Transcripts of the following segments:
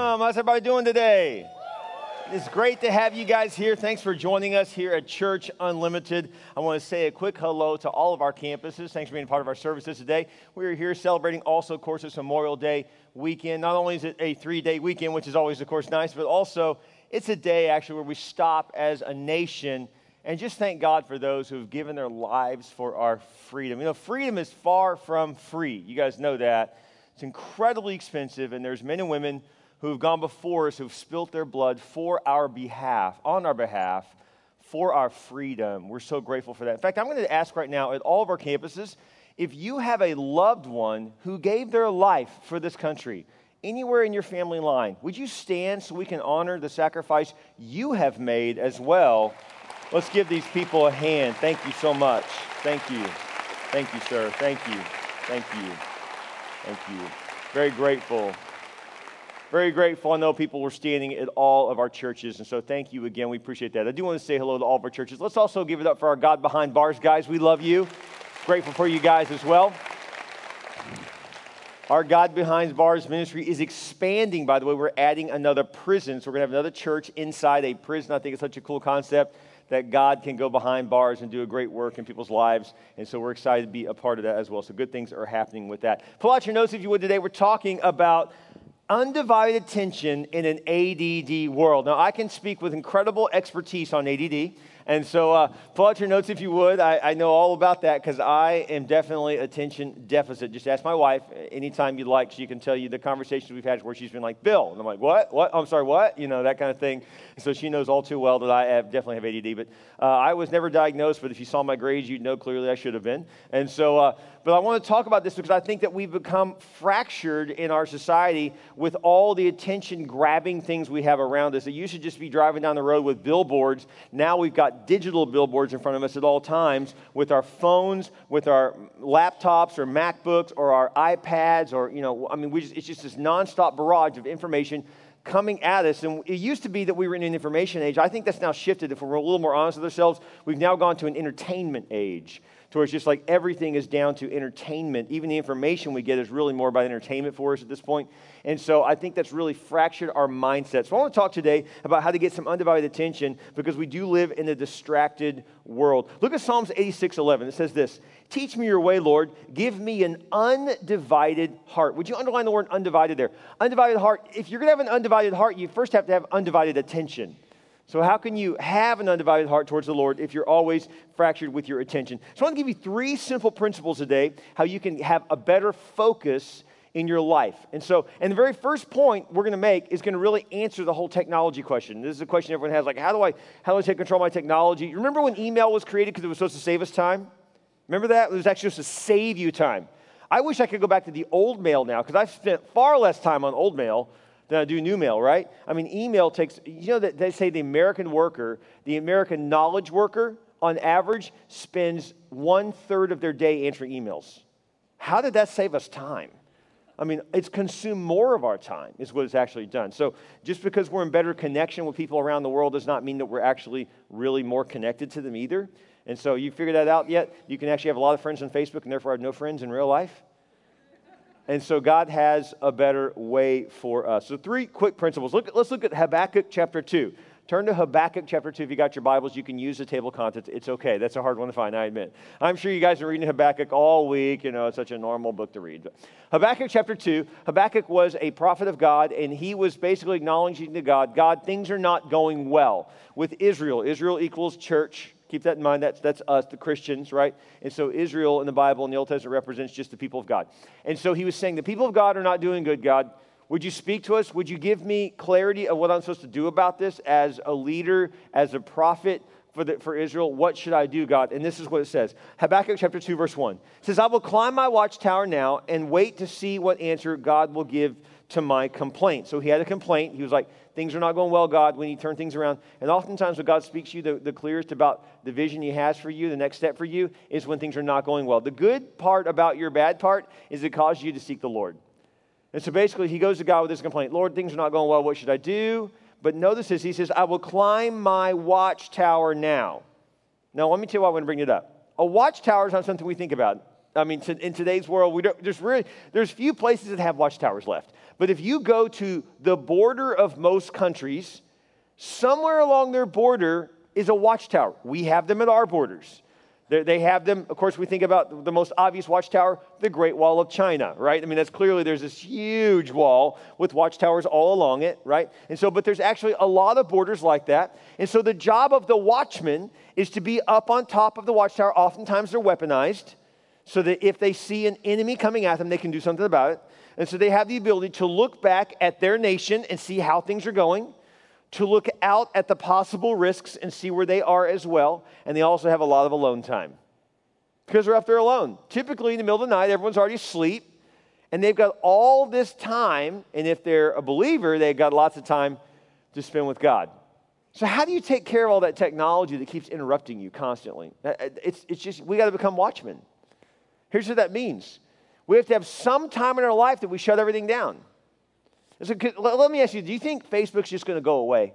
How's everybody doing today? It's great to have you guys here. Thanks for joining us here at Church Unlimited. I want to say a quick hello to all of our campuses. Thanks for being part of our services today. We are here celebrating also, of course, it's Memorial Day weekend. Not only is it a three day weekend, which is always, of course, nice, but also it's a day actually where we stop as a nation and just thank God for those who have given their lives for our freedom. You know, freedom is far from free. You guys know that. It's incredibly expensive, and there's men and women who have gone before us, who've spilt their blood for our behalf, on our behalf, for our freedom. We're so grateful for that. In fact, I'm going to ask right now at all of our campuses if you have a loved one who gave their life for this country, anywhere in your family line, would you stand so we can honor the sacrifice you have made as well? Let's give these people a hand. Thank you so much. Thank you. Thank you, sir. Thank you. Thank you. Thank you. Very grateful very grateful. I know people were standing at all of our churches, and so thank you again. We appreciate that. I do want to say hello to all of our churches. Let's also give it up for our God Behind Bars guys. We love you. Grateful for you guys as well. Our God Behind Bars ministry is expanding, by the way. We're adding another prison. So we're going to have another church inside a prison. I think it's such a cool concept that God can go behind bars and do a great work in people's lives. And so we're excited to be a part of that as well. So good things are happening with that. Pull out your notes if you would today. We're talking about undivided attention in an ADD world. Now, I can speak with incredible expertise on ADD. And so uh, pull out your notes if you would. I, I know all about that because I am definitely attention deficit. Just ask my wife anytime you'd like. She can tell you the conversations we've had where she's been like, Bill. And I'm like, what? What? I'm sorry, what? You know, that kind of thing. So she knows all too well that I have, definitely have ADD. But uh, I was never diagnosed, but if you saw my grades, you'd know clearly I should have been. And so, uh, but I want to talk about this because I think that we've become fractured in our society with all the attention grabbing things we have around us. It used to just be driving down the road with billboards. Now we've got digital billboards in front of us at all times with our phones, with our laptops or MacBooks or our iPads or, you know, I mean, just, it's just this nonstop barrage of information coming at us. And it used to be that we were in an information age. I think that's now shifted. If we're a little more honest with ourselves, we've now gone to an entertainment age to where it's just like everything is down to entertainment. Even the information we get is really more about entertainment for us at this point. And so I think that's really fractured our mindset. So I want to talk today about how to get some undivided attention because we do live in a distracted world. Look at Psalms 86 11. It says this Teach me your way, Lord. Give me an undivided heart. Would you underline the word undivided there? Undivided heart. If you're going to have an undivided heart, you first have to have undivided attention. So, how can you have an undivided heart towards the Lord if you're always fractured with your attention? So, I want to give you three simple principles today how you can have a better focus in your life. And so, and the very first point we're going to make is going to really answer the whole technology question. This is a question everyone has like, how do I, how do I take control of my technology? Remember when email was created because it was supposed to save us time? Remember that? It was actually supposed to save you time. I wish I could go back to the old mail now because I've spent far less time on old mail than I do new mail, right? I mean, email takes, you know, that they say the American worker, the American knowledge worker, on average, spends one third of their day answering emails. How did that save us time? I mean, it's consumed more of our time, is what it's actually done. So just because we're in better connection with people around the world does not mean that we're actually really more connected to them either. And so you figured that out yet? You can actually have a lot of friends on Facebook and therefore have no friends in real life? And so God has a better way for us. So, three quick principles. Look, let's look at Habakkuk chapter 2. Turn to Habakkuk chapter 2. If you got your Bibles, you can use the table of contents. It's okay. That's a hard one to find, I admit. I'm sure you guys are reading Habakkuk all week. You know, it's such a normal book to read. But Habakkuk chapter 2, Habakkuk was a prophet of God, and he was basically acknowledging to God, God, things are not going well with Israel. Israel equals church. Keep that in mind. That's, that's us, the Christians, right? And so Israel in the Bible in the Old Testament represents just the people of God. And so he was saying, The people of God are not doing good, God. Would you speak to us? Would you give me clarity of what I'm supposed to do about this as a leader, as a prophet for, the, for Israel? What should I do, God? And this is what it says Habakkuk chapter 2, verse 1 it says, I will climb my watchtower now and wait to see what answer God will give to my complaint. So he had a complaint. He was like, Things are not going well, God, when you turn things around. And oftentimes, when God speaks to you, the, the clearest about the vision He has for you, the next step for you, is when things are not going well. The good part about your bad part is it causes you to seek the Lord. And so basically, he goes to God with this complaint Lord, things are not going well. What should I do? But notice this He says, I will climb my watchtower now. Now, let me tell you why I want to bring it up. A watchtower is not something we think about. I mean, in today's world, we don't, there's really there's few places that have watchtowers left. But if you go to the border of most countries, somewhere along their border is a watchtower. We have them at our borders. They're, they have them, of course, we think about the most obvious watchtower, the Great Wall of China, right? I mean, that's clearly there's this huge wall with watchtowers all along it, right? And so, but there's actually a lot of borders like that. And so the job of the watchman is to be up on top of the watchtower. Oftentimes they're weaponized so that if they see an enemy coming at them, they can do something about it. And so they have the ability to look back at their nation and see how things are going to look out at the possible risks and see where they are as well. And they also have a lot of alone time because they're up there alone. Typically, in the middle of the night, everyone's already asleep, and they've got all this time. And if they're a believer, they've got lots of time to spend with God. So, how do you take care of all that technology that keeps interrupting you constantly? Uh, uh, it's, it's just, we got to become watchmen. Here's what that means we have to have some time in our life that we shut everything down. So, let me ask you, do you think Facebook's just going to go away?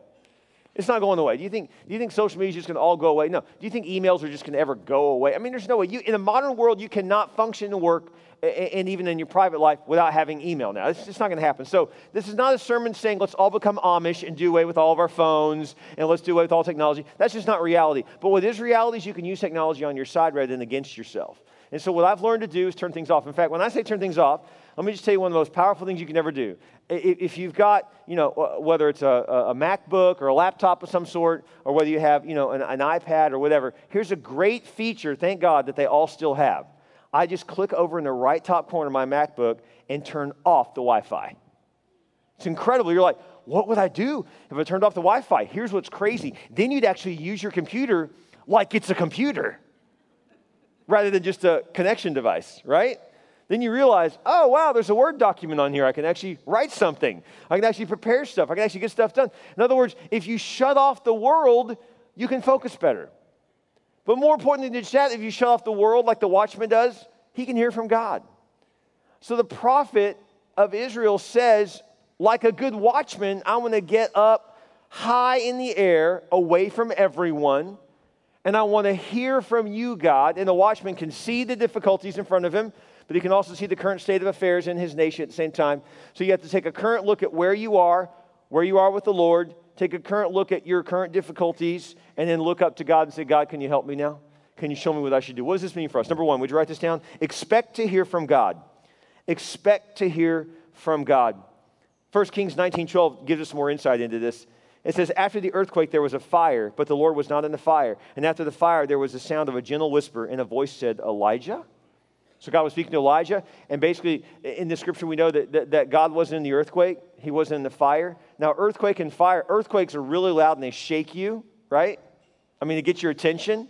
It's not going away. Do you think, do you think social media is just going to all go away? No. Do you think emails are just going to ever go away? I mean, there's no way. You, in the modern world, you cannot function and work, and even in your private life, without having email now. It's just not going to happen. So, this is not a sermon saying let's all become Amish and do away with all of our phones and let's do away with all technology. That's just not reality. But what is reality is you can use technology on your side rather than against yourself. And so, what I've learned to do is turn things off. In fact, when I say turn things off, let me just tell you one of the most powerful things you can ever do. If you've got, you know, whether it's a, a MacBook or a laptop of some sort, or whether you have, you know, an, an iPad or whatever, here's a great feature, thank God, that they all still have. I just click over in the right top corner of my MacBook and turn off the Wi Fi. It's incredible. You're like, what would I do if I turned off the Wi Fi? Here's what's crazy. Then you'd actually use your computer like it's a computer rather than just a connection device, right? Then you realize, oh, wow, there's a Word document on here. I can actually write something. I can actually prepare stuff. I can actually get stuff done. In other words, if you shut off the world, you can focus better. But more importantly than just that, if you shut off the world like the watchman does, he can hear from God. So the prophet of Israel says, like a good watchman, I want to get up high in the air, away from everyone, and I want to hear from you, God. And the watchman can see the difficulties in front of him, but he can also see the current state of affairs in his nation at the same time. So you have to take a current look at where you are, where you are with the Lord, take a current look at your current difficulties, and then look up to God and say, God, can you help me now? Can you show me what I should do? What does this mean for us? Number one, would you write this down? Expect to hear from God. Expect to hear from God. 1 Kings 19 12 gives us more insight into this. It says, After the earthquake, there was a fire, but the Lord was not in the fire. And after the fire, there was the sound of a gentle whisper, and a voice said, Elijah? So God was speaking to Elijah, and basically in the scripture we know that, that, that, God wasn't in the earthquake, he wasn't in the fire. Now, earthquake and fire, earthquakes are really loud and they shake you, right? I mean, to get your attention.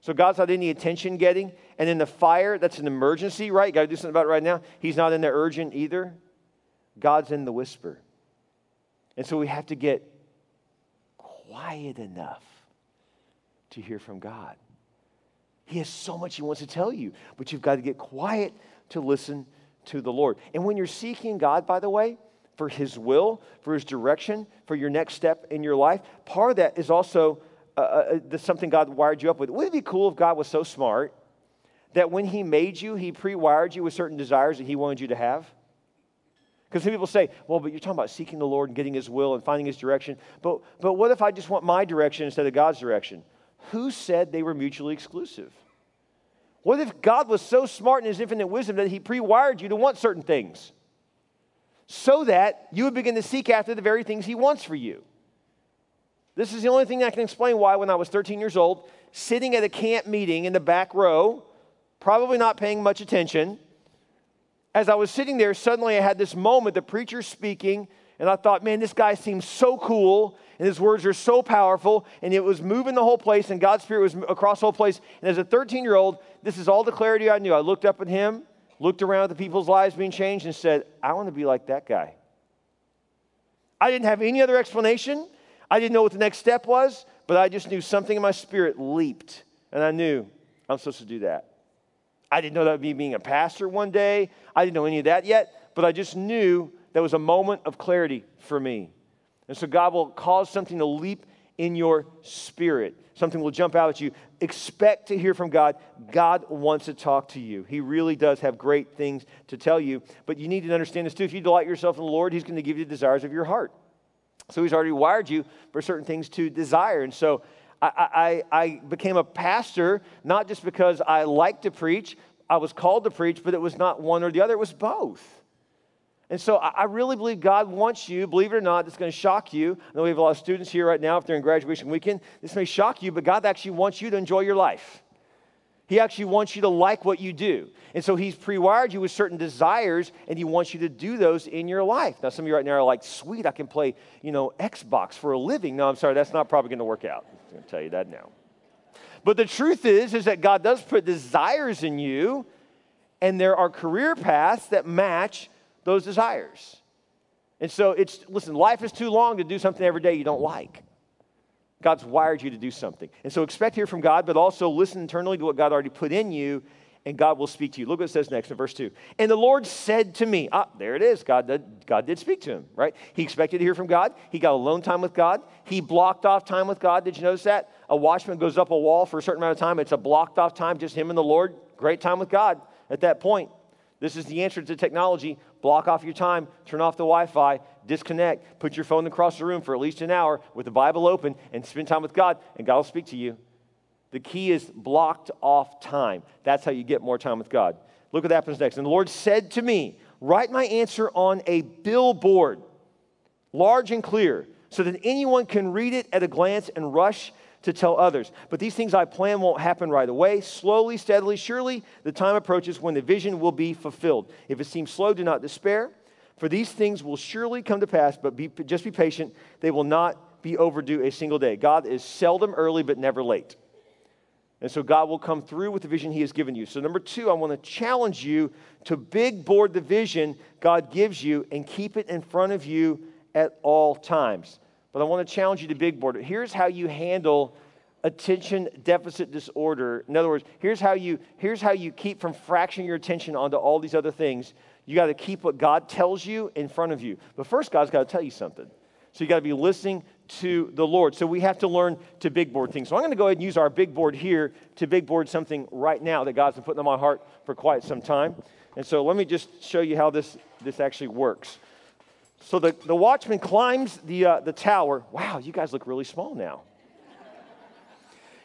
So God's not in the attention getting. And in the fire, that's an emergency, right? Got to do something about it right now. He's not in the urgent either. God's in the whisper. And so we have to get quiet enough to hear from God. He has so much He wants to tell you, but you've got to get quiet to listen to the Lord. And when you're seeking God, by the way, for His will, for His direction, for your next step in your life, part of that is also uh, uh, uh something God wired you up with. Wouldn't it be cool if God was so smart that when He made you, He pre wired you with certain desires that He wanted you to have? Because some people say, well, but you're talking about seeking the Lord and getting His will and finding His direction. But, but what if I just want my direction instead of God's direction? Who said they were mutually exclusive? What if God was so smart in His infinite wisdom that He pre wired you to want certain things so that you would begin to seek after the very things He wants for you? This is the only thing I can explain why, when I was 13 years old, sitting at a camp meeting in the back row, probably not paying much attention, as I was sitting there, suddenly I had this moment, the preacher speaking, and I thought, man, this guy seems so cool, and his words are so powerful, and it was moving the whole place, and God's Spirit was across the whole place. And as a 13 year old, this is all the clarity I knew. I looked up at him, looked around at the people's lives being changed, and said, I want to be like that guy. I didn't have any other explanation. I didn't know what the next step was, but I just knew something in my spirit leaped, and I knew I'm supposed to do that. I didn't know that would be being a pastor one day. I didn't know any of that yet, but I just knew that was a moment of clarity for me. And so God will cause something to leap in your spirit. Something will jump out at you. Expect to hear from God. God wants to talk to you. He really does have great things to tell you. But you need to understand this too. If you delight yourself in the Lord, He's going to give you the desires of your heart. So He's already wired you for certain things to desire. And so I, I, I became a pastor not just because I like to preach, I was called to preach, but it was not one or the other, it was both. And so I really believe God wants you, believe it or not, it's going to shock you. I know we have a lot of students here right now, if they're in graduation weekend. This may shock you, but God actually wants you to enjoy your life. He actually wants you to like what you do. And so He's pre wired you with certain desires, and He wants you to do those in your life. Now, some of you right now are like, sweet, I can play, you know, Xbox for a living. No, I'm sorry, that's not probably going to work out. I'm going to tell you that now. But the truth is, is that God does put desires in you, and there are career paths that match those desires. And so it's, listen, life is too long to do something every day you don't like. God's wired you to do something. And so expect to hear from God, but also listen internally to what God already put in you, and God will speak to you. Look what it says next in verse 2. And the Lord said to me, ah, there it is. God did, God did speak to him, right? He expected to hear from God. He got alone time with God. He blocked off time with God. Did you notice that? A watchman goes up a wall for a certain amount of time. It's a blocked off time, just him and the Lord. Great time with God at that point. This is the answer to technology. Block off your time, turn off the Wi Fi, disconnect, put your phone across the room for at least an hour with the Bible open, and spend time with God, and God will speak to you. The key is blocked off time. That's how you get more time with God. Look what happens next. And the Lord said to me, Write my answer on a billboard, large and clear, so that anyone can read it at a glance and rush to tell others. But these things I plan won't happen right away. Slowly, steadily, surely the time approaches when the vision will be fulfilled. If it seems slow, do not despair, for these things will surely come to pass, but be, just be patient. They will not be overdue a single day. God is seldom early, but never late. And so God will come through with the vision He has given you. So, number two, I want to challenge you to big board the vision God gives you and keep it in front of you at all times but I want to challenge you to big board. Here's how you handle attention deficit disorder. In other words, here's how you here's how you keep from fracturing your attention onto all these other things. You got to keep what God tells you in front of you. But first, God's got to tell you something. So you got to be listening to the Lord. So we have to learn to big board things. So I'm going to go ahead and use our big board here to big board something right now that God's been putting on my heart for quite some time. And so let me just show you how this, this actually works. So the, the watchman climbs the, uh, the tower. Wow, you guys look really small now.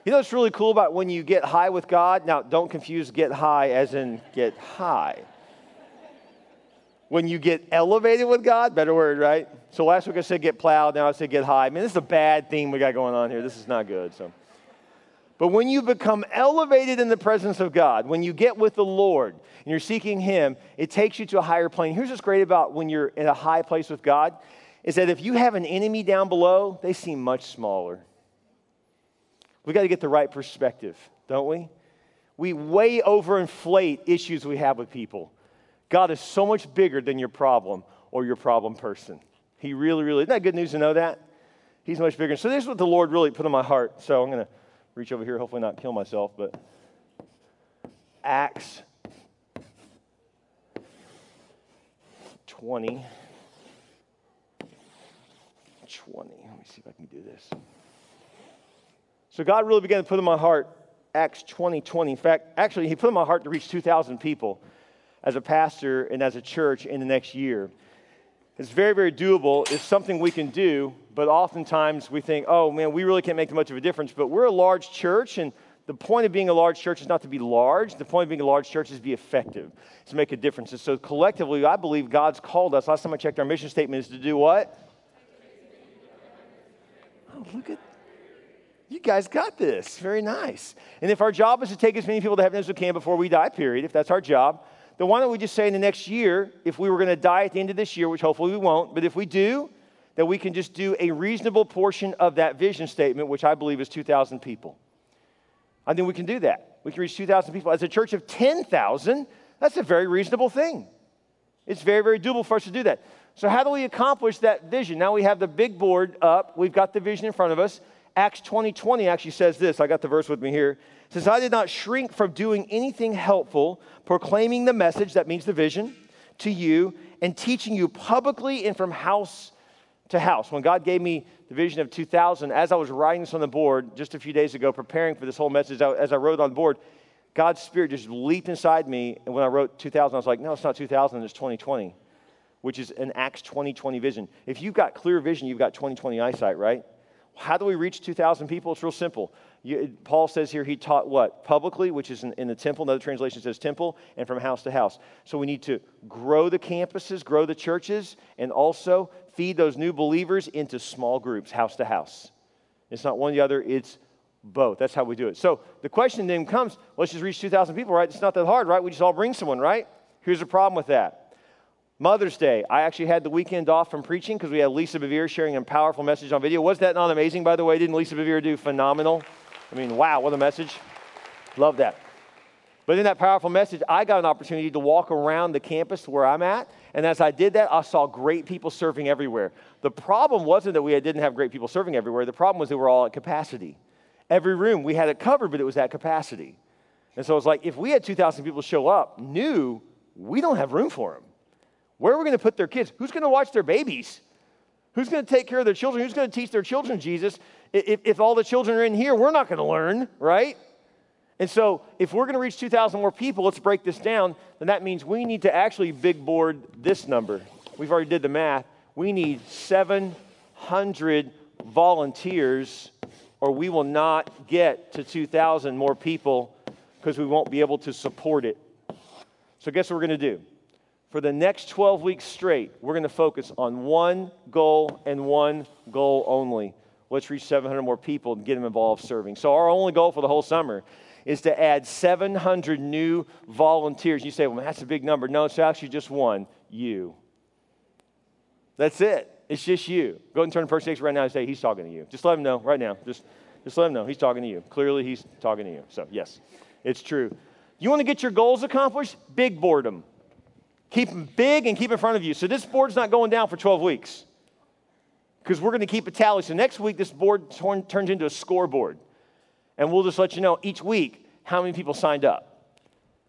You know what's really cool about when you get high with God? Now, don't confuse get high as in get high. When you get elevated with God, better word, right? So last week I said get plowed, now I said get high. Man, this is a bad theme we got going on here. This is not good. So but when you become elevated in the presence of God, when you get with the Lord and you're seeking Him, it takes you to a higher plane. Here's what's great about when you're in a high place with God is that if you have an enemy down below, they seem much smaller. We got to get the right perspective, don't we? We way overinflate issues we have with people. God is so much bigger than your problem or your problem person. He really, really, isn't that good news to know that? He's much bigger. So this is what the Lord really put in my heart. So I'm going to reach over here, hopefully not kill myself, but Acts 20. 20. Let me see if I can do this. So God really began to put in my heart Acts 20 20. In fact, actually, He put in my heart to reach 2,000 people as a pastor and as a church in the next year. It's very, very doable. It's something we can do, but oftentimes we think, oh man, we really can't make much of a difference. But we're a large church, and the point of being a large church is not to be large. The point of being a large church is to be effective, to make a difference. And so collectively, I believe God's called us. Last time I checked, our mission statement is to do what? Oh, look at you guys got this. Very nice. And if our job is to take as many people to heaven as we can before we die, period, if that's our job, then why don't we just say in the next year, if we were going to die at the end of this year, which hopefully we won't, but if we do, that we can just do a reasonable portion of that vision statement, which I believe is 2,000 people. I think we can do that. We can reach 2,000 people. As a church of 10,000, that's a very reasonable thing. It's very, very doable for us to do that. So, how do we accomplish that vision? Now we have the big board up, we've got the vision in front of us. Acts 20 20 actually says this. I got the verse with me here. It says, I did not shrink from doing anything helpful, proclaiming the message, that means the vision, to you, and teaching you publicly and from house to house. When God gave me the vision of 2000, as I was writing this on the board just a few days ago, preparing for this whole message, as I wrote on the board, God's Spirit just leaped inside me. And when I wrote 2000, I was like, no, it's not 2000, it's 2020, which is an Acts 2020 vision. If you've got clear vision, you've got 2020 eyesight, right? How do we reach 2,000 people? It's real simple. You, Paul says here he taught what? Publicly, which is in, in, the temple. Another translation says temple, and from house to house. So we need to grow the campuses, grow the churches, and also feed those new believers into small groups, house to house. It's not one or the other, it's both. That's how we do it. So the question then comes let's just reach 2,000 people, right? It's not that hard, right? We just all bring someone, right? Here's the problem with that. Mother's Day, I actually had the weekend off from preaching because we had Lisa Bevere sharing a powerful message on video. Was that not amazing, by the way? Didn't Lisa Bevere do phenomenal? I mean, wow, what a message. Love that. But in that powerful message, I got an opportunity to walk around the campus where I'm at. And as I did that, I saw great people serving everywhere. The problem wasn't that we didn't have great people serving everywhere, the problem was they were all at capacity. Every room, we had it covered, but it was at capacity. And so it's like, if we had 2,000 people show up, new, we don't have room for them. Where are we going to put their kids? Who's going to watch their babies? Who's going to take care of their children? Who's going to teach their children Jesus? If, if all the children are in here, we're not going to learn, right? And so, if we're going to reach 2,000 more people, let's break this down. Then that means we need to actually big board this number. We've already did the math. We need 700 volunteers or we will not get to 2,000 more people because we won't be able to support it. So, guess what we're going to do? For the next 12 weeks straight, we're going to focus on one goal and one goal only. Let's reach 700 more people and get them involved serving. So, our only goal for the whole summer is to add 700 new volunteers. You say, well, that's a big number. No, it's actually just one you. That's it. It's just you. Go and turn to person next right now and say, He's talking to you. Just let him know right now. Just, just let him know. He's talking to you. Clearly, He's talking to you. So, yes, it's true. You want to get your goals accomplished? Big boredom. Keep them big and keep in front of you. So, this board's not going down for 12 weeks because we're going to keep a tally. So, next week, this board turns into a scoreboard. And we'll just let you know each week how many people signed up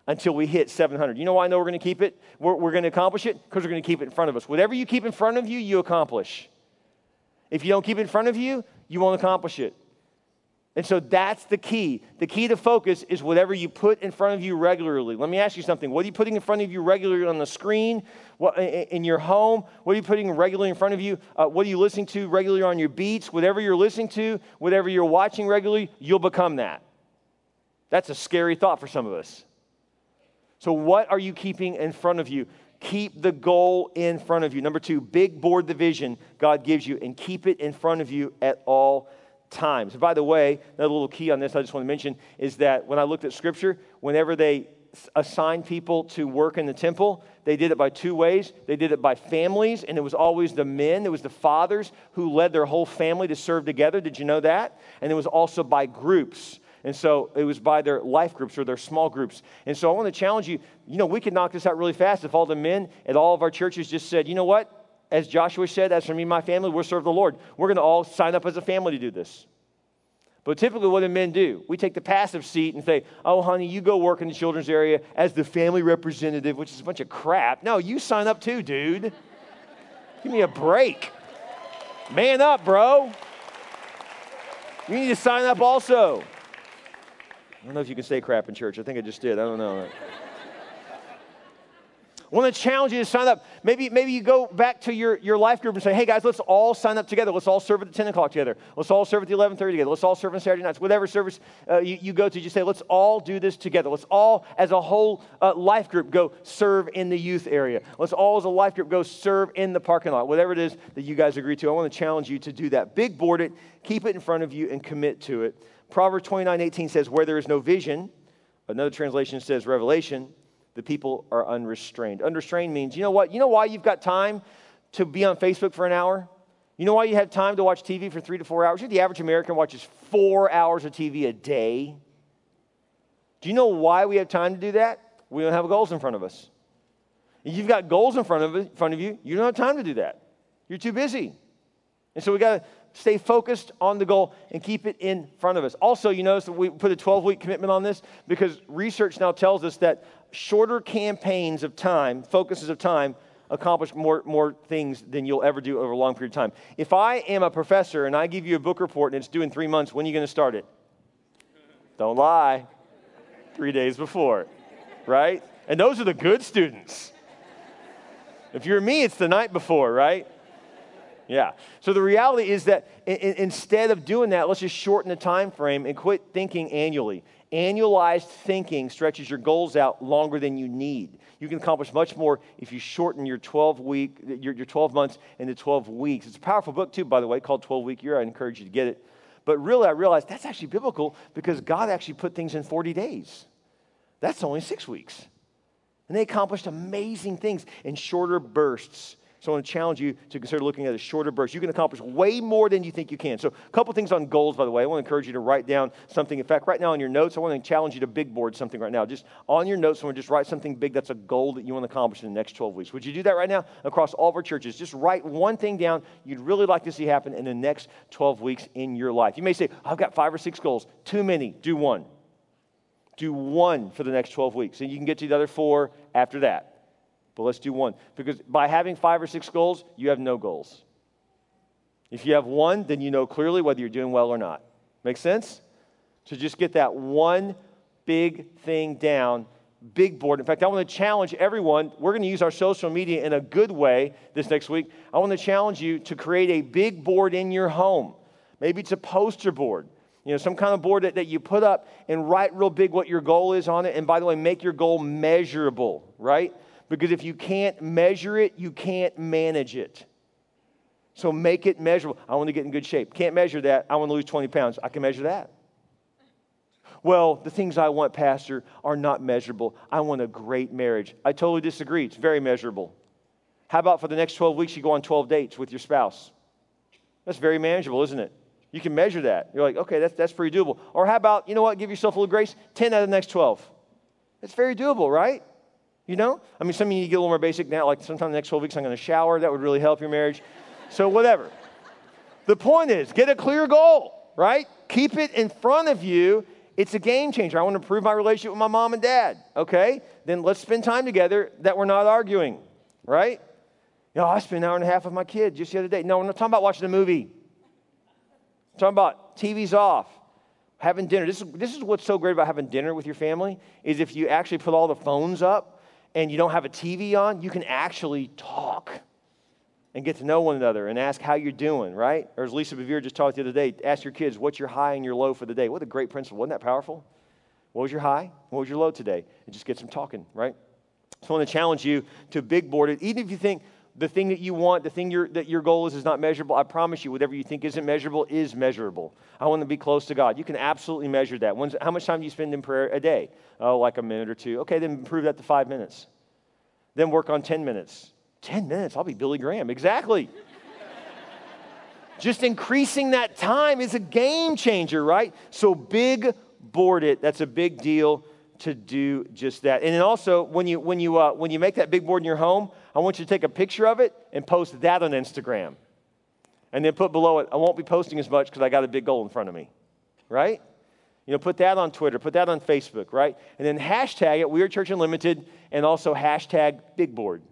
until we hit 700. You know why I know we're going to keep it? We're, we're going to accomplish it? Because we're going to keep it in front of us. Whatever you keep in front of you, you accomplish. If you don't keep it in front of you, you won't accomplish it. And so that's the key. The key to focus is whatever you put in front of you regularly. Let me ask you something. What are you putting in front of you regularly on the screen, what, in your home? What are you putting regularly in front of you? Uh, what are you listening to regularly on your beats? Whatever you're listening to, whatever you're watching regularly, you'll become that. That's a scary thought for some of us. So, what are you keeping in front of you? Keep the goal in front of you. Number two, big board the vision God gives you and keep it in front of you at all times. By the way, another little key on this I just want to mention is that when I looked at scripture, whenever they assigned people to work in the temple, they did it by two ways. They did it by families, and it was always the men, it was the fathers who led their whole family to serve together. Did you know that? And it was also by groups. And so it was by their life groups or their small groups. And so I want to challenge you you know, we could knock this out really fast if all the men at all of our churches just said, you know what? As Joshua said, as for me and my family, we'll serve the Lord. We're going to all sign up as a family to do this. But typically, what do men do? We take the passive seat and say, oh, honey, you go work in the children's area as the family representative, which is a bunch of crap. No, you sign up too, dude. Give me a break. Man up, bro. You need to sign up also. I don't know if you can say crap in church. I think I just did. I don't know. Want to challenge you to sign up. Maybe, maybe you go back to your, your life group and say, hey guys, let's all sign up together. Let's all serve at the 10 o'clock together. Let's all serve at the 11.30 together. Let's all serve on Saturday nights. Whatever service uh, you, you, go to, just say, let's all do this together. Let's all, as a whole uh, life group, go serve in the youth area. Let's all, as a life group, go serve in the parking lot. Whatever it is that you guys agree to, I want to challenge you to do that. Big board it, keep it in front of you, and commit to it. Proverbs 29 18 says, Where there is no vision, another translation says revelation, the people are unrestrained. Unrestrained means, you know what? You know why you've got time to be on Facebook for an hour? You know why you have time to watch TV for three to four hours? You the average American watches four hours of TV a day. Do you know why we have time to do that? We don't have goals in front of us. You've got goals in front of, in front of you, you don't have time to do that. You're too busy. And so we got to stay focused on the goal and keep it in front of us. Also, you notice that we put a 12 week commitment on this because research now tells us that shorter campaigns of time, focuses of time, accomplish more, more things than you'll ever do over a long period of time. If I am a professor and I give you a book report and it's due in three months, when are you going to start it? Don't lie. Three days before, right? And those are the good students. If you're me, it's the night before, right? Yeah. So the reality is that instead of doing that, let's just shorten the time frame and quit thinking annually. Annualized thinking stretches your goals out longer than you need. You can accomplish much more if you shorten your 12 week, your, your 12 months into 12 weeks. It's a powerful book too, by the way, called 12 Week Year. I encourage you to get it. But really, I realized that's actually biblical because God actually put things in 40 days. That's only six weeks. And they accomplished amazing things in shorter bursts. So I want to challenge you to consider looking at a shorter burst. You can accomplish way more than you think you can. So a couple things on goals, by the way. I want to encourage you to write down something. In fact, right now on your notes, I want to challenge you to big board something right now. Just on your notes, someone just write something big that's a goal that you want to accomplish in the next 12 weeks. Would you do that right now across all of our churches? Just write one thing down you'd really like to see happen in the next 12 weeks in your life. You may say, I've got five or six goals. Too many. Do one. Do one for the next 12 weeks. And you can get to the other four after that. But let's do one. Because by having five or six goals, you have no goals. If you have one, then you know clearly whether you're doing well or not. Make sense? So just get that one big thing down, big board. In fact, I want to challenge everyone. We're going to use our social media in a good way this next week. I want to challenge you to create a big board in your home. Maybe it's a poster board. You know, some kind of board that, that you put up and write real big what your goal is on it. And by the way, make your goal measurable, right? Because if you can't measure it, you can't manage it. So make it measurable. I want to get in good shape. Can't measure that. I want to lose 20 pounds. I can measure that. Well, the things I want, Pastor, are not measurable. I want a great marriage. I totally disagree. It's very measurable. How about for the next 12 weeks, you go on 12 dates with your spouse? That's very manageable, isn't it? You can measure that. You're like, okay, that's, that's pretty doable. Or how about, you know what, give yourself a little grace? 10 out of the next 12. That's very doable, right? You know? I mean, some of you get a little more basic now, like sometime the next 12 weeks I'm going to shower. That would really help your marriage. So, whatever. the point is, get a clear goal, right? Keep it in front of you. It's a game changer. I want to improve my relationship with my mom and dad, okay? Then let's spend time together that we're not arguing, right? You know, I spent an hour and a half with my kid just the other day. No, we're not talking about watching a movie. I'm talking about TV's off having dinner this is, this is what's so great about having dinner with your family is if you actually put all the phones up and you don't have a TV on, you can actually talk and get to know one another and ask how you're doing, right? Or as Lisa Bevere just talked the other day, ask your kids, what's your high and your low for the day? What a great principle. Wasn't that powerful? What was your high? What was your low today? And just get some talking, right? So I want to challenge you to big board it. Even if you think the thing that you want, the thing that your goal is, is not measurable, I promise you, whatever you think isn't measurable is measurable. I want to be close to God. You can absolutely measure that. When's, how much time do you spend in prayer a day? Oh, like a minute or two. Okay, then improve that to five minutes. Then work on 10 minutes. 10 minutes, I'll be Billy Graham. Exactly. Just increasing that time is a game changer, right? So big board it. That's a big deal to do just that. And then also, when you, when, you, uh, when you make that big board in your home, I want you to take a picture of it and post that on Instagram. And then put below it, I won't be posting as much because I got a big goal in front of me, right? You know, put that on Twitter, put that on Facebook, right? And then hashtag it, We Are Church Unlimited, and also hashtag Big Board.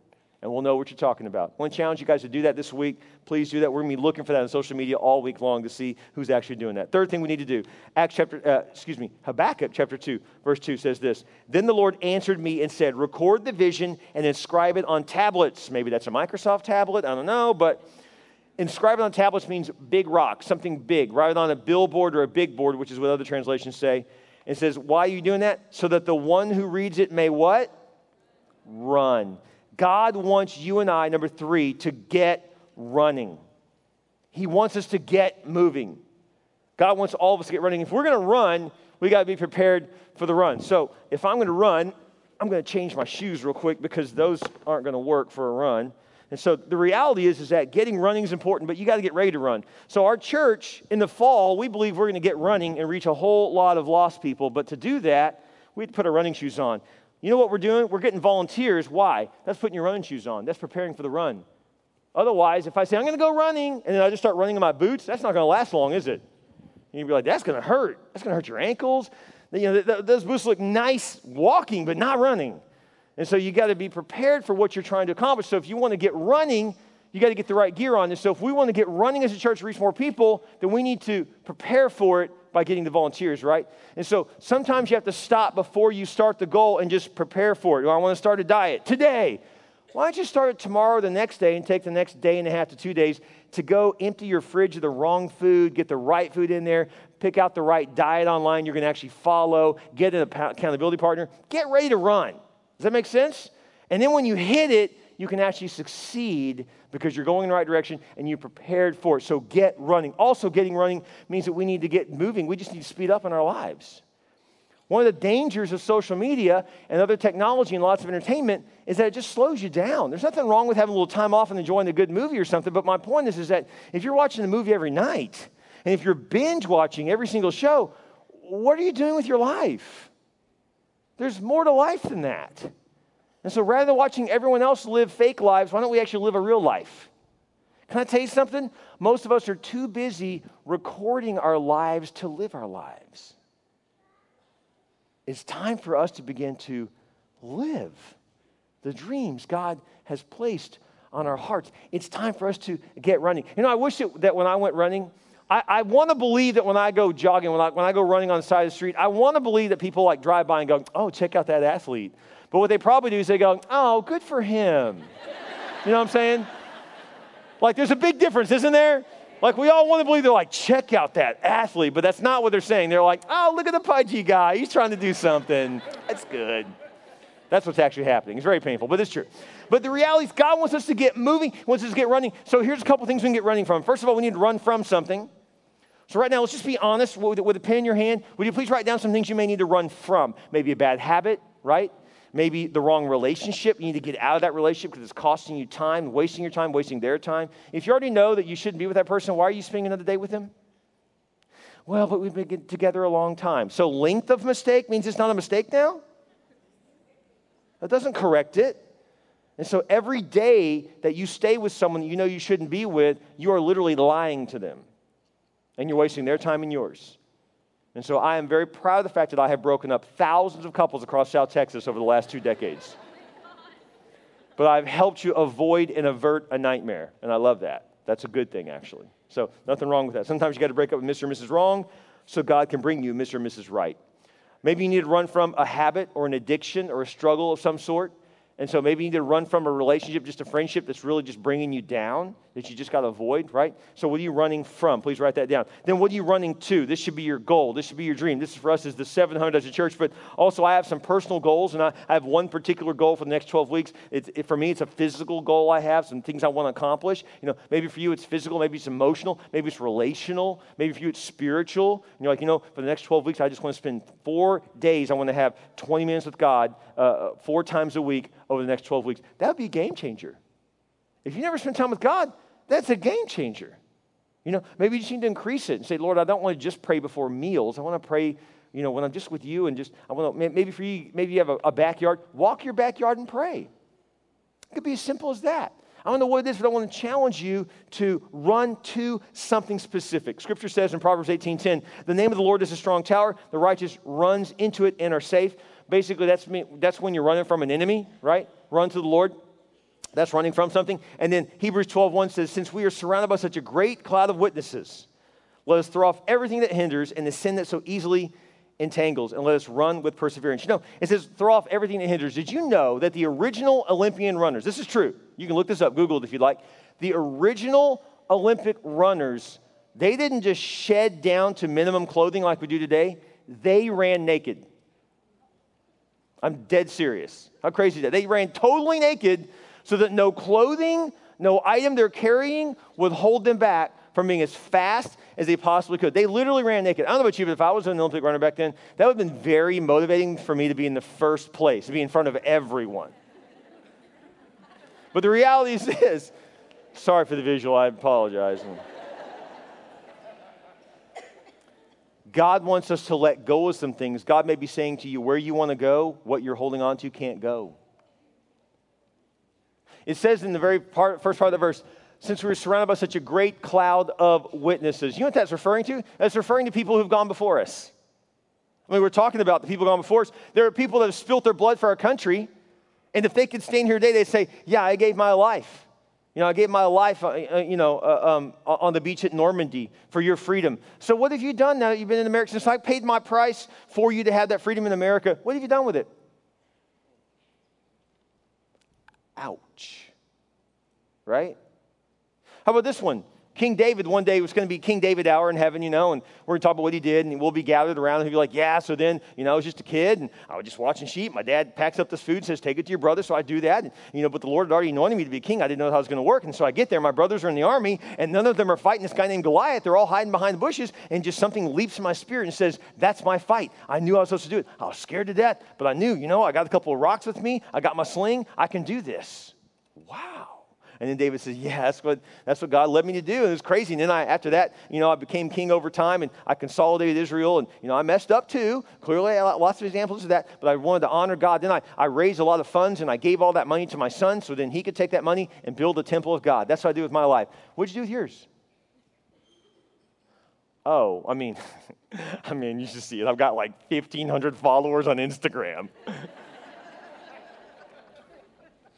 And we'll know what you're talking about. I want to challenge you guys to do that this week. Please do that. We're going to be looking for that on social media all week long to see who's actually doing that. Third thing we need to do, Acts chapter, uh, excuse me, Habakkuk chapter 2, verse 2 says this Then the Lord answered me and said, Record the vision and inscribe it on tablets. Maybe that's a Microsoft tablet, I don't know, but inscribe it on tablets means big rock, something big. Write it on a billboard or a big board, which is what other translations say. It says, Why are you doing that? So that the one who reads it may what? Run. God wants you and I, number three, to get running. He wants us to get moving. God wants all of us to get running. If we're going to run, we got to be prepared for the run. So if I'm going to run, I'm going to change my shoes real quick because those aren't going to work for a run. And so the reality is, is that getting running is important, but you got to get ready to run. So our church in the fall, we believe we're going to get running and reach a whole lot of lost people. But to do that, we have to put our running shoes on. You know what we're doing? We're getting volunteers. Why? That's putting your running shoes on. That's preparing for the run. Otherwise, if I say, I'm going to go running, and then I just start running in my boots, that's not going to last long, is it? You'd be like, that's going to hurt. That's going to hurt your ankles. You know, th- th- those boots look nice walking, but not running. And so you got to be prepared for what you're trying to accomplish. So if you want to get running, you got to get the right gear on. And so if we want to get running as a church to reach more people, then we need to prepare for it by getting the volunteers, right? And so sometimes you have to stop before you start the goal and just prepare for it. Well, I want to start a diet today. Why don't you start it tomorrow the next day and take the next day and a half to two days to go empty your fridge of the wrong food, get the right food in there, pick out the right diet online you're going to actually follow, get an accountability partner, get ready to run. Does that make sense? And then when you hit it, you can actually succeed because you're going in the right direction and you're prepared for it. So get running. Also, getting running means that we need to get moving. We just need to speed up in our lives. One of the dangers of social media and other technology and lots of entertainment is that it just slows you down. There's nothing wrong with having a little time off and enjoying a good movie or something, but my point is, is that if you're watching a movie every night and if you're binge watching every single show, what are you doing with your life? There's more to life than that. And so rather than watching everyone else live fake lives, why don't we actually live a real life? Can I tell you something? Most of us are too busy recording our lives to live our lives. It's time for us to begin to live the dreams God has placed on our hearts. It's time for us to get running. You know, I wish it, that when I went running, I, I want to believe that when I go jogging, when I, when I go running on the side of the street, I want to believe that people like drive by and go, oh, check out that athlete. But what they probably do is they go, oh, good for him. You know what I'm saying? Like, there's a big difference, isn't there? Like, we all want to believe they're like, check out that athlete, but that's not what they're saying. They're like, oh, look at the pudgy guy. He's trying to do something. That's good. That's what's actually happening. It's very painful, but it's true. But the reality is, God wants us to get moving, wants us to get running. So here's a couple things we can get running from. First of all, we need to run from something. So, right now, let's just be honest with, with a pen in your hand. Would you please write down some things you may need to run from? Maybe a bad habit, right? Maybe the wrong relationship. You need to get out of that relationship because it's costing you time, wasting your time, wasting their time. If you already know that you shouldn't be with that person, why are you spending another day with them? Well, but we've been together a long time. So, length of mistake means it's not a mistake now? That doesn't correct it. And so, every day that you stay with someone that you know you shouldn't be with, you are literally lying to them and you're wasting their time and yours. And so I am very proud of the fact that I have broken up thousands of couples across South Texas over the last two decades. but I've helped you avoid and avert a nightmare, and I love that. That's a good thing, actually. So nothing wrong with that. Sometimes you got to break up with Mr. and Mrs. Wrong so God can bring you Mr. and Mrs. Right. Maybe you need to run from a habit or an addiction or a struggle of some sort. And so maybe you need to run from a relationship, just a friendship that's really just bringing you down, that you just got to avoid, right? So what are you running from? Please write that down. Then what are you running to? This should be your goal. This should be your dream. This is for us as the 700 as a church, but also I have some personal goals, and I, I have one particular goal for the next 12 weeks. It's, it, for me, it's a physical goal I have, some things I want to accomplish. You know, maybe for you it's physical, maybe it's emotional, maybe it's relational, maybe for you it's spiritual. And you're like, you know, for the next 12 weeks, I just want to spend four days. I want to have 20 minutes with God uh, four times a week over the next 12 weeks. That would be a game changer. If you never spend time with God, that's a game changer. You know, maybe you just need to increase it and say, Lord, I don't want to just pray before meals. I want to pray, you know, when I'm just with you and just, I want to, maybe for you, maybe you have a, a backyard, walk your backyard and pray. It could be as simple as that. I don't know what it is, but I want to challenge you to run to something specific. Scripture says in Proverbs 18:10, "The name of the Lord is a strong tower; the righteous runs into it and are safe." Basically, that's, me, that's when you're running from an enemy, right? Run to the Lord. That's running from something. And then Hebrews 12:1 says, Since we are surrounded by such a great cloud of witnesses, let us throw off everything that hinders and the sin that so easily entangles, and let us run with perseverance. You know, it says, throw off everything that hinders. Did you know that the original Olympian runners, this is true, you can look this up, Google it if you'd like. The original Olympic runners, they didn't just shed down to minimum clothing like we do today, they ran naked. I'm dead serious. How crazy is that? They ran totally naked so that no clothing, no item they're carrying would hold them back from being as fast as they possibly could. They literally ran naked. I don't know about you, but if I was an Olympic runner back then, that would have been very motivating for me to be in the first place, to be in front of everyone. but the reality is this sorry for the visual, I apologize. God wants us to let go of some things. God may be saying to you, where you want to go, what you're holding on to can't go. It says in the very part, first part of the verse, since we are surrounded by such a great cloud of witnesses. You know what that's referring to? That's referring to people who've gone before us. I mean, we're talking about the people gone before us. There are people that have spilt their blood for our country. And if they could stand here today, they'd say, Yeah, I gave my life. You know, I gave my life, uh, uh you know, uh, um, on the beach at Normandy for your freedom. So, what have you done now that you've been in America? Since I paid my price for you to have that freedom in America, what have you done with it? Ouch. Right? How about this one? King David, one day was going to be King David hour in heaven, you know, and we're going to talk about what he did, and we'll be gathered around, and he'll be like, Yeah, so then, you know, I was just a kid, and I was just watching sheep. My dad packs up this food, and says, Take it to your brother, so I do that. And, you know, but the Lord had already anointed me to be king. I didn't know how it was going to work. And so I get there, my brothers are in the army, and none of them are fighting this guy named Goliath. They're all hiding behind the bushes, and just something leaps in my spirit and says, That's my fight. I knew I was supposed to do it. I was scared to death, but I knew, you know, I got a couple of rocks with me, I got my sling, I can do this. Wow. And then David says, Yeah, that's what, that's what God led me to do. And it was crazy. And then I, after that, you know, I became king over time and I consolidated Israel. And, you know, I messed up too. Clearly, lots of examples of that. But I wanted to honor God. Then I, I raised a lot of funds and I gave all that money to my son so then he could take that money and build the temple of God. That's what I do with my life. What'd you do with yours? Oh, I mean, I mean, you should see it. I've got like 1,500 followers on Instagram.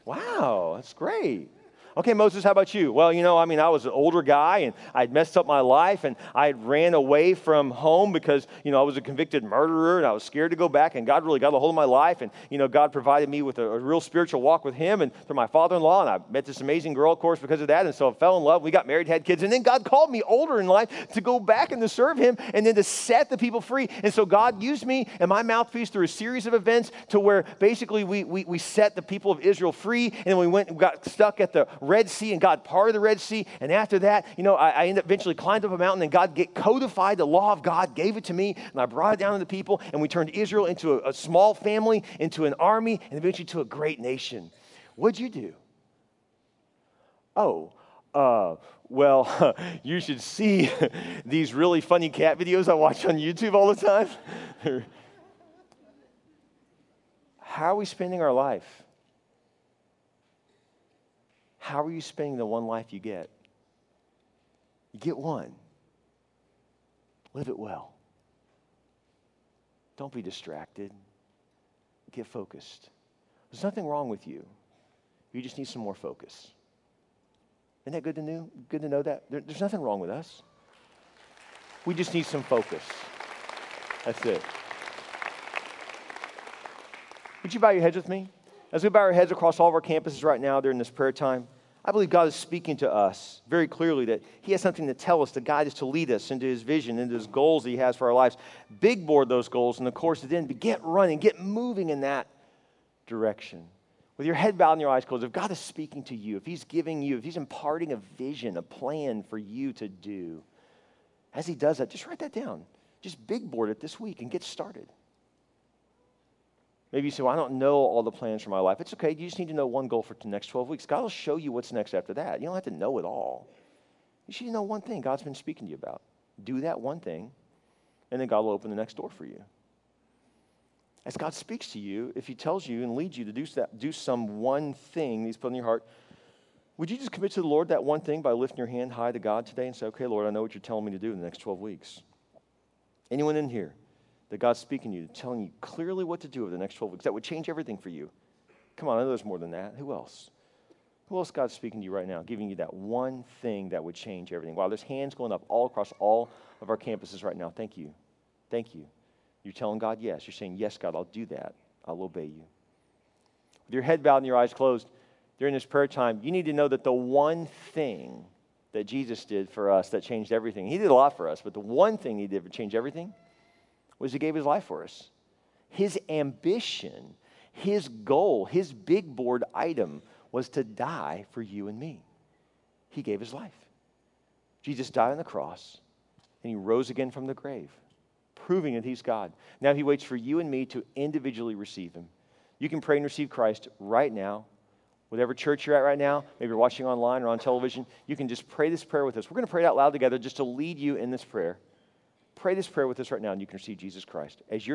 wow, that's great. Okay, Moses, how about you? Well, you know, I mean, I was an older guy and I'd messed up my life and I ran away from home because, you know, I was a convicted murderer and I was scared to go back and God really got a hold of my life and, you know, God provided me with a, a real spiritual walk with Him and through my father in law. And I met this amazing girl, of course, because of that. And so I fell in love. We got married, had kids. And then God called me older in life to go back and to serve Him and then to set the people free. And so God used me and my mouthpiece through a series of events to where basically we, we, we set the people of Israel free and we went and got stuck at the Red Sea, and God parted the Red Sea. And after that, you know, I, I ended up eventually climbed up a mountain, and God get codified the law of God, gave it to me, and I brought it down to the people, and we turned Israel into a, a small family, into an army, and eventually to a great nation. What'd you do? Oh, uh, well, you should see these really funny cat videos I watch on YouTube all the time. How are we spending our life? How are you spending the one life you get? You get one. Live it well. Don't be distracted. Get focused. There's nothing wrong with you. You just need some more focus. Isn't that good to know? Good to know that there, there's nothing wrong with us. We just need some focus. That's it. Would you bow your heads with me? As we bow our heads across all of our campuses right now during this prayer time, I believe God is speaking to us very clearly that He has something to tell us, to guide us, to lead us into His vision, into His goals that He has for our lives. Big board those goals in the course of the end, get running, get moving in that direction. With your head bowed and your eyes closed, if God is speaking to you, if He's giving you, if He's imparting a vision, a plan for you to do, as He does that, just write that down. Just big board it this week and get started. Maybe you say, well, I don't know all the plans for my life. It's okay. You just need to know one goal for the next 12 weeks. God will show you what's next after that. You don't have to know it all. You should know one thing God's been speaking to you about. Do that one thing, and then God will open the next door for you. As God speaks to you, if He tells you and leads you to do, that, do some one thing He's put in your heart, would you just commit to the Lord that one thing by lifting your hand high to God today and say, okay, Lord, I know what you're telling me to do in the next 12 weeks? Anyone in here? That God's speaking to you, telling you clearly what to do over the next 12 weeks. That would change everything for you. Come on, I know there's more than that. Who else? Who else God's speaking to you right now, giving you that one thing that would change everything? Wow, there's hands going up all across all of our campuses right now. Thank you. Thank you. You're telling God yes. You're saying, Yes, God, I'll do that. I'll obey you. With your head bowed and your eyes closed during this prayer time, you need to know that the one thing that Jesus did for us that changed everything, He did a lot for us, but the one thing He did to change everything was he gave his life for us. His ambition, his goal, his big board item was to die for you and me. He gave his life. Jesus died on the cross and he rose again from the grave, proving that he's God. Now he waits for you and me to individually receive him. You can pray and receive Christ right now. Whatever church you're at right now, maybe you're watching online or on television, you can just pray this prayer with us. We're going to pray it out loud together just to lead you in this prayer. Pray this prayer with us right now, and you can receive Jesus Christ as your